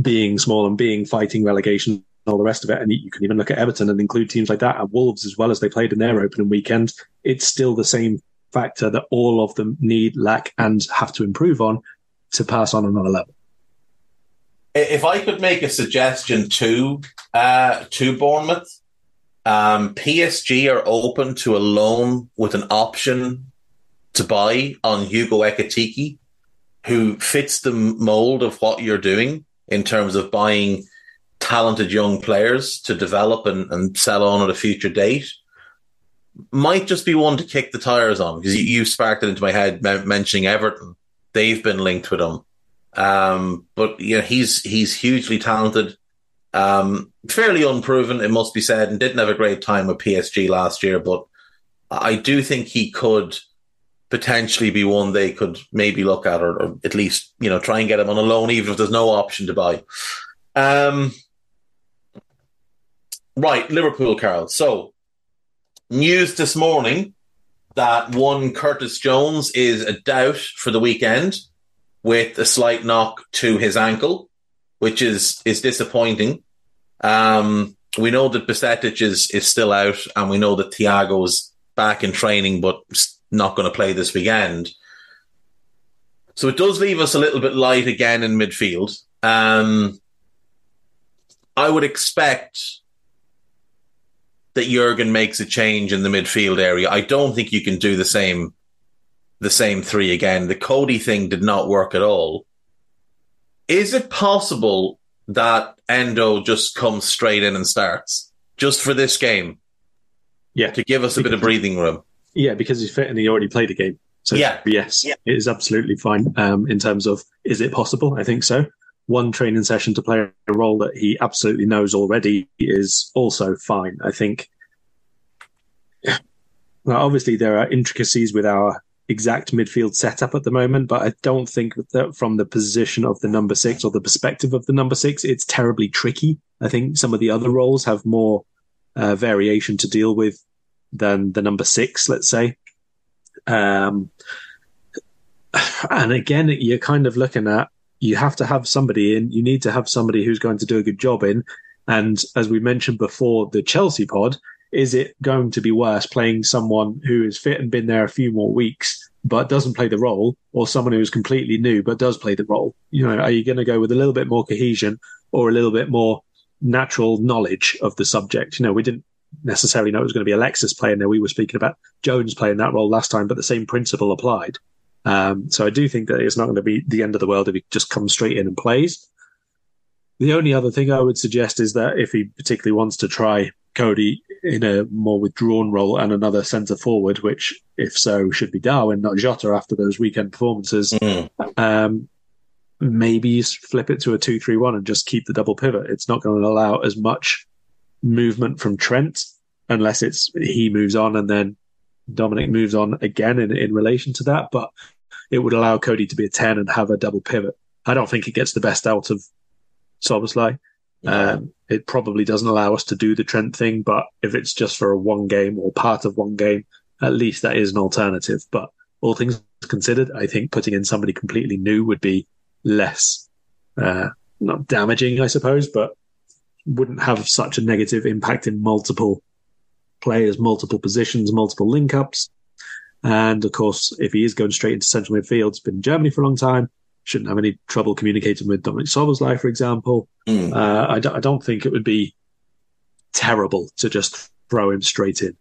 being small and being fighting relegation all the rest of it. And you can even look at Everton and include teams like that and Wolves as well as they played in their opening weekend. It's still the same factor that all of them need, lack, and have to improve on to pass on another level. If I could make a suggestion to uh, to Bournemouth, um, PSG are open to a loan with an option to buy on Hugo Ekitike, who fits the mold of what you're doing in terms of buying talented young players to develop and, and sell on at a future date. Might just be one to kick the tires on because you, you sparked it into my head mentioning Everton. They've been linked with him. Um, but you know, he's, he's hugely talented. Um, fairly unproven, it must be said, and didn't have a great time with PSG last year, but I do think he could potentially be one they could maybe look at, or, or, at least you know try and get him on a loan, even if there's no option to buy. Um, right, Liverpool, Karl. So news this morning that one Curtis Jones is a doubt for the weekend with a slight knock to his ankle which is is disappointing. Um, we know that Bajcetic is is still out, and we know that Thiago's back in training, but not going to play this weekend. So it does leave us a little bit light again in midfield. Um, I would expect that Jurgen makes a change in the midfield area. I don't think you can do the same the same three again. The Cody thing did not work at all. Is it possible that Endo just comes straight in and starts just for this game? Yeah. To give us a bit of breathing room. Yeah, because he's fit and he already played a game. So yeah. yes, yeah. it is absolutely fine. Um, in terms of is it possible? I think so. One training session to play a role that he absolutely knows already is also fine. I think. Well, obviously there are intricacies with our exact midfield setup at the moment, but I don't think that from the position of the number six or the perspective of the number six, it's terribly tricky. I think some of the other roles have more uh, variation to deal with than the number six, let's say. Um, and again, you're kind of looking at you have to have somebody in, you need to have somebody who's going to do a good job in. And as we mentioned before, the Chelsea pod, is it going to be worse playing someone who is fit and been there a few more weeks but doesn't play the role, or someone who is completely new but does play the role? You know, are you going to go with a little bit more cohesion or a little bit more natural knowledge of the subject? You know, we didn't necessarily know it was going to be Alexis playing there. We were speaking about Jones playing that role last time, but the same principle applied. Um, so I do think that it's not going to be the end of the world if he just comes straight in and plays. The only other thing I would suggest is that if he particularly wants to try Cody in a more withdrawn role and another centre forward, which, if so, should be Darwin, not Jota, after those weekend performances. Mm. Um, maybe flip it to a 2 3 1 and just keep the double pivot. It's not going to allow as much movement from Trent unless it's he moves on and then Dominik moves on again in, in relation to that, but it would allow Cody to be a 10 and have a double pivot. I don't think it gets the best out of Szoboszlai. Um, it probably doesn't allow us to do the Trent thing, but if it's just for a one game or part of one game, at least that is an alternative. But all things considered, I think putting in somebody completely new would be less, uh, not damaging, I suppose, but wouldn't have such a negative impact in multiple players, multiple positions, multiple link ups. And of course, if he is going straight into central midfield, he's been in Germany for a long time shouldn't have any trouble communicating with Dominik Szoboszlai, for example. Mm. Uh, I d- I don't think it would be terrible to just throw him straight in.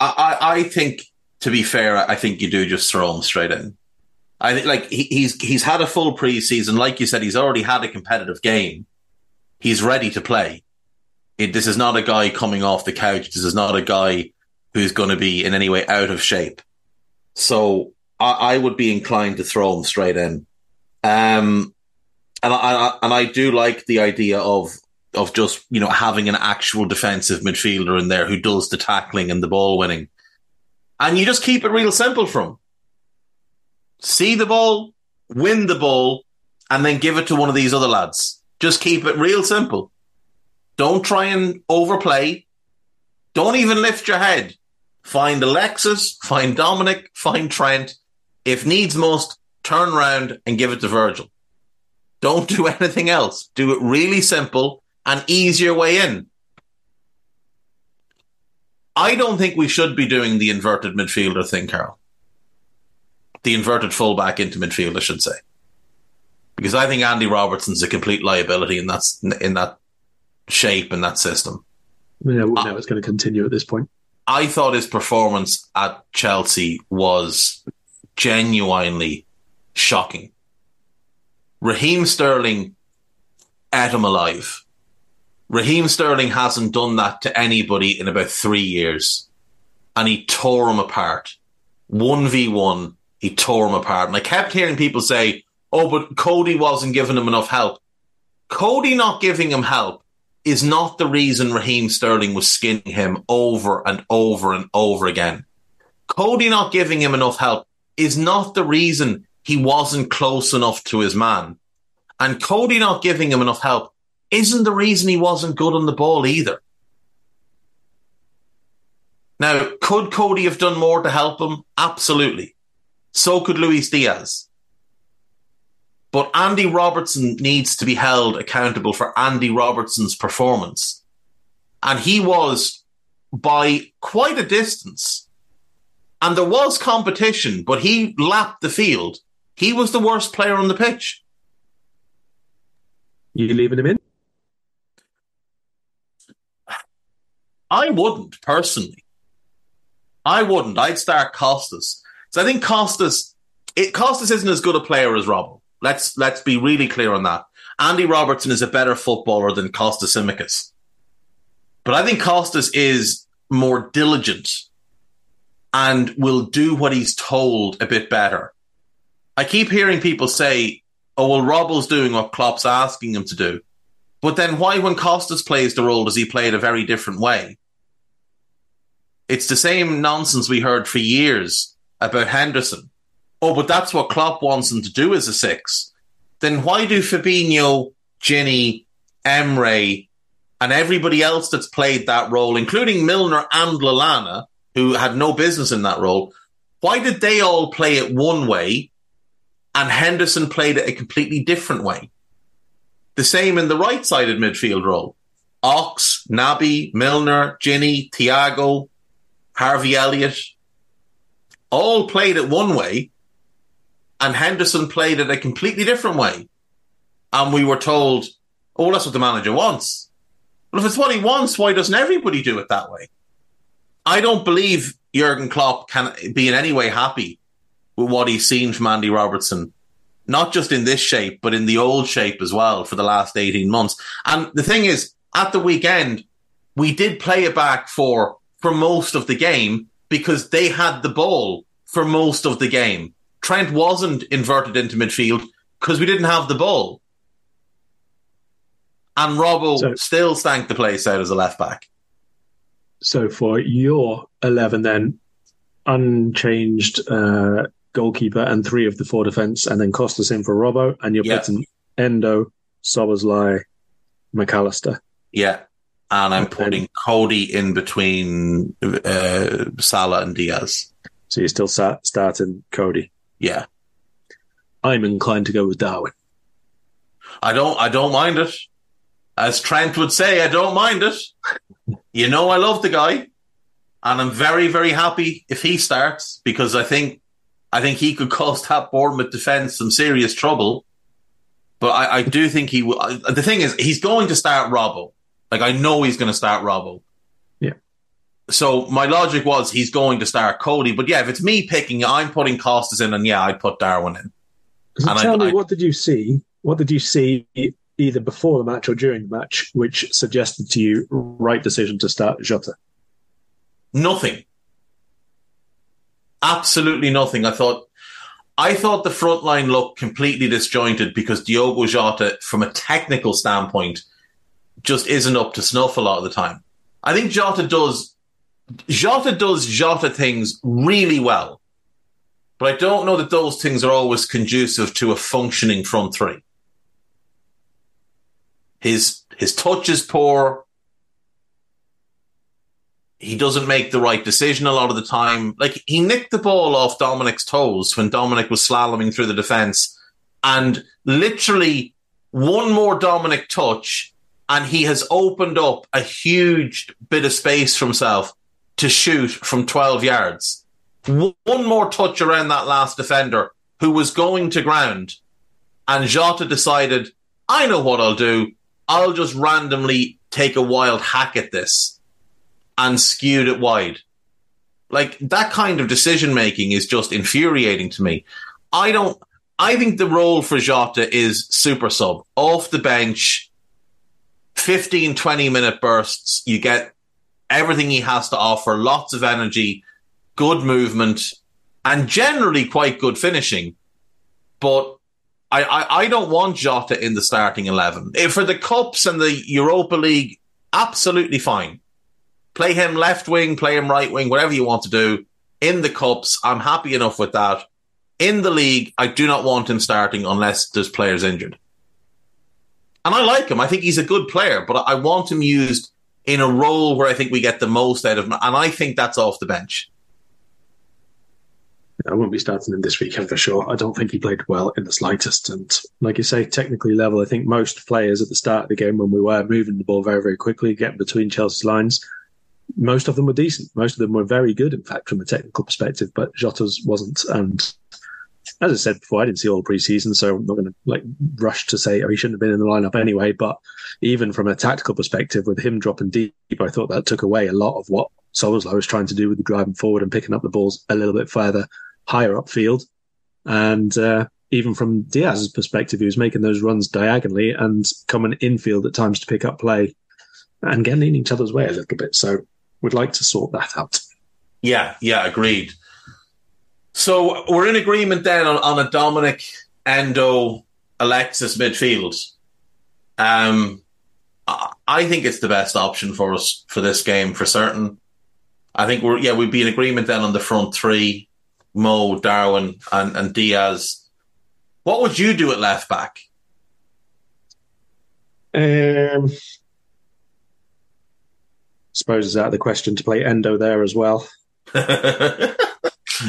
I, I think, to be fair, I think you do just throw him straight in. I think, like he, he's he's had a full preseason, like you said, he's already had a competitive game. He's ready to play. It, this is not a guy coming off the couch. This is not a guy who's going to be in any way out of shape. So I, I would be inclined to throw him straight in. Um, and I, and I do like the idea of of just you know having an actual defensive midfielder in there who does the tackling and the ball winning, and you just keep it real simple from see the ball, win the ball, and then give it to one of these other lads. Just keep it real simple. Don't try and overplay. Don't even lift your head. Find Alexis, find Dominik, find Trent. If needs must, turn around and give it to Virgil. Don't do anything else. Do it really simple and ease your way in. I don't think we should be doing the inverted midfielder thing, Karl. The inverted fullback into midfield, I should say. Because I think Andy Robertson's a complete liability in that, in that shape and that system. Yeah, we know it's going to continue at this point. I thought his performance at Chelsea was genuinely shocking. Raheem Sterling ate him alive. Raheem Sterling hasn't done that to anybody in about three years. And he tore him apart. 1v1, he tore him apart. And I kept hearing people say, oh, but Cody wasn't giving him enough help. Cody not giving him help is not the reason Raheem Sterling was skinning him over and over and over again. Cody not giving him enough help is not the reason he wasn't close enough to his man. And Cody not giving him enough help isn't the reason he wasn't good on the ball either. Now, could Cody have done more to help him? Absolutely. So could Luis Diaz. But Andy Robertson needs to be held accountable for Andy Robertson's performance. And he was, by quite a distance, and there was competition, but he lapped the field he was the worst player on the pitch. You leaving him in? I wouldn't personally. I wouldn't. I'd start Costas. So I think Costas, it, Costas isn't as good a player as Robbo. Let's let's be really clear on that. Andy Robertson is a better footballer than Costas Tsimikas. But I think Costas is more diligent and will do what he's told a bit better. I keep hearing people say, oh, well, Robbo's doing what Klopp's asking him to do. But then why, when Costas plays the role, does he play it a very different way? It's the same nonsense we heard for years about Henderson. Oh, but that's what Klopp wants him to do as a six. Then why do Fabinho, Gini, Emre, and everybody else that's played that role, including Milner and Lallana, who had no business in that role, why did they all play it one way and Henderson played it a completely different way. The same in the right sided midfield role. Ox, Naby, Milner, Gini, Thiago, Harvey Elliott, all played it one way, and Henderson played it a completely different way. And we were told, oh, that's what the manager wants. Well, if it's what he wants, why doesn't everybody do it that way? I don't believe Jurgen Klopp can be in any way happy with what he's seen from Andy Robertson, not just in this shape, but in the old shape as well for the last 18 months. And the thing is, at the weekend, we did play it back for, for most of the game because they had the ball for most of the game. Trent wasn't inverted into midfield because we didn't have the ball. And Robbo so, still stank the place out as a left back. So for your 11 then, unchanged uh, goalkeeper and three of the four defence, and then Costas in for Robbo, and you're Yeah. putting Endo, Szoboszlai, McAllister. Yeah. And I'm putting Cody in between uh, Salah and Diaz. So you're still starting Cody. Yeah. I'm inclined to go with Darwin. I don't I don't mind it. As Trent would say, I don't mind it. You know I love the guy. And I'm very, very happy if he starts because I think I think he could cause that Bournemouth defence some serious trouble. But I, I do think he will. The thing is, he's going to start Robbo. Like I know he's going to start Robbo. So my logic was he's going to start Cody. But yeah, if it's me picking, I'm putting Costas in, and yeah, I'd put Darwin in. So And I- tell me, I- what did you see? What did you see either before the match or during the match, which suggested to you right decision to start Jota? Nothing. Absolutely nothing. I thought I thought the front line looked completely disjointed because Diogo Jota, from a technical standpoint, just isn't up to snuff a lot of the time. I think Jota does Jota does Jota things really well. But I don't know that those things are always conducive to a functioning front three. His his touch is poor he doesn't make the right decision a lot of the time. Like he nicked the ball off Dominik's toes when Dominik was slaloming through the defense, and literally one more Dominik touch, and he has opened up a huge bit of space for himself to shoot from 12 yards. One more touch around that last defender who was going to ground, and Jota decided, I know what I'll do. I'll just randomly take a wild hack at this and skewed it wide. Like that kind of decision making is just infuriating to me. I don't. I think the role for Jota is super sub off the bench, 15, 20 minute bursts. You get everything he has to offer, lots of energy, good movement, and generally quite good finishing. But I, I, I don't want Jota in the starting 11. If for the Cups and the Europa League, absolutely fine play him left wing, play him right wing, whatever you want to do. In the cups, I'm happy enough with that. In the league, I do not want him starting unless there's players injured. And I like him. I think he's a good player, but I want him used in a role where I think we get the most out of him. And I think that's off the bench. I won't be starting him this weekend for sure. I don't think he played well in the slightest. And like you say, technically level, I think most players at the start of the game when we were moving the ball very, very quickly, getting between Chelsea's lines, most of them were decent. Most of them were very good, in fact, from a technical perspective, but Jota's wasn't. And as I said before, I didn't see all the preseason, so I'm not going to like rush to say, oh, he shouldn't have been in the lineup anyway. But even from a tactical perspective, with him dropping deep, I thought that took away a lot of what Szoboszlai was trying to do with the driving forward and picking up the balls a little bit further, higher upfield. And uh, even from Diaz's perspective, he was making those runs diagonally and coming infield at times to pick up play and getting in each other's way a little bit. So we'd like to sort that out. Yeah, yeah, agreed. So we're in agreement then on, on a Dominik Endo Alexis midfield. Um, I think it's the best option for us for this game for certain. I think we're yeah we'd be in agreement then on the front three: Mo, Darwin, and, and Diaz. What would you do at left back? Um, suppose it's out of the question to play Endo there as well.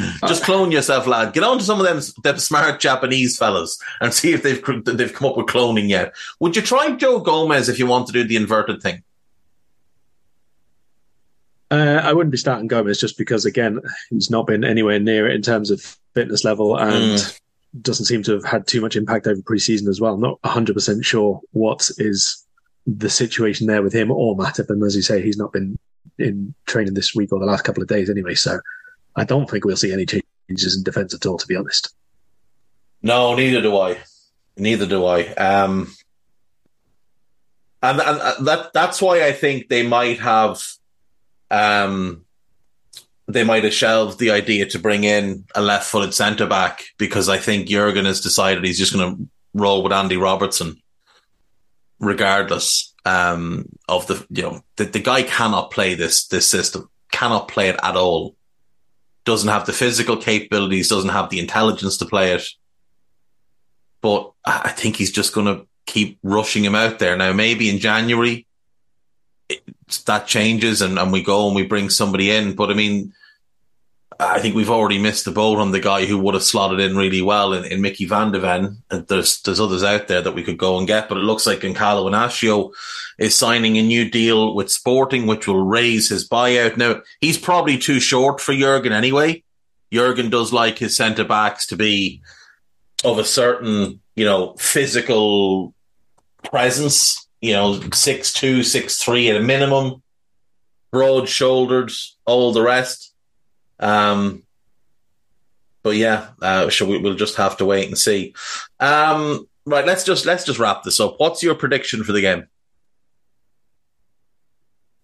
Just clone yourself, lad. Get on to some of them, them smart Japanese fellas and see if they've they've come up with cloning yet. Would you try Joe Gomez if you want to do the inverted thing? Uh, I wouldn't be starting Gomez just because, again, he's not been anywhere near it in terms of fitness level and doesn't seem to have had too much impact over preseason as well. I'm not 100% sure what is the situation there with him or Matip. And as you say, he's not been in training this week or the last couple of days anyway. So I don't think we'll see any changes in defence at all, to be honest. No, neither do I. Neither do I. Um, and, and that that's why I think they might have, um, they might have shelved the idea to bring in a left-footed centre back because I think Jurgen has decided he's just going to roll with Andy Robertson, regardless um, of the you know the, the guy cannot play this this system, cannot play it at all. Doesn't have the physical capabilities, doesn't have the intelligence to play it. But I think he's just going to keep rushing him out there. Now, maybe in January, it, that changes and, and we go and we bring somebody in. But I mean, I think we've already missed the boat on the guy who would have slotted in really well in, in Micky Van de Ven. And there's there's others out there that we could go and get, but it looks like Gonçalo Inacio is signing a new deal with Sporting, which will raise his buyout. Now he's probably too short for Jurgen anyway. Jurgen does like his centre backs to be of a certain, you know, physical presence. You know, six two, six three at a minimum, broad shouldered, all the rest. Um, but yeah, uh, so we, will just have to wait and see. Um, right, let's just let's just wrap this up. What's your prediction for the game?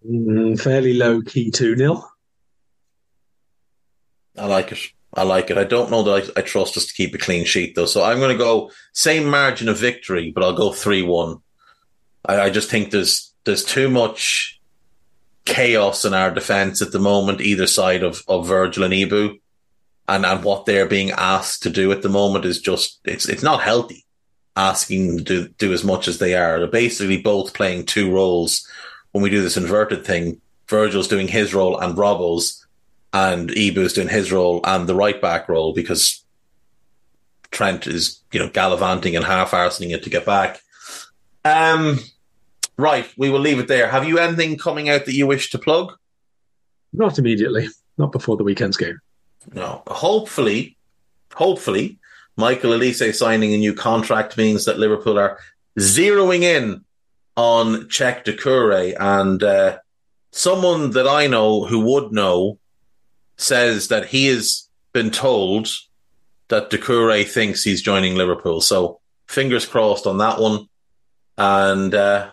Mm, fairly low key two 0 I like it. I like it. I don't know that I, I, trust us to keep a clean sheet though, so I'm going to go same margin of victory, but I'll go three one. I, I just think there's there's too much chaos in our defence at the moment, either side of, of Virgil and Ibou. And, and what they're being asked to do at the moment is just, it's, it's not healthy asking to do, as much as they are. They're basically both playing two roles when we do this inverted thing. Virgil's doing his role and Robbo's, and Ibou's doing his role and the right back role because Trent is, you know, gallivanting and half arsening it to get back. Um, Right, we will leave it there. Have you anything coming out that you wish to plug? Not immediately. Not before the weekend's game. No. Hopefully, hopefully, Michael Olise signing a new contract means that Liverpool are zeroing in on Cheick Doucouré. And uh, someone that I know who would know says that he has been told that Doucouré thinks he's joining Liverpool. So fingers crossed on that one. And uh,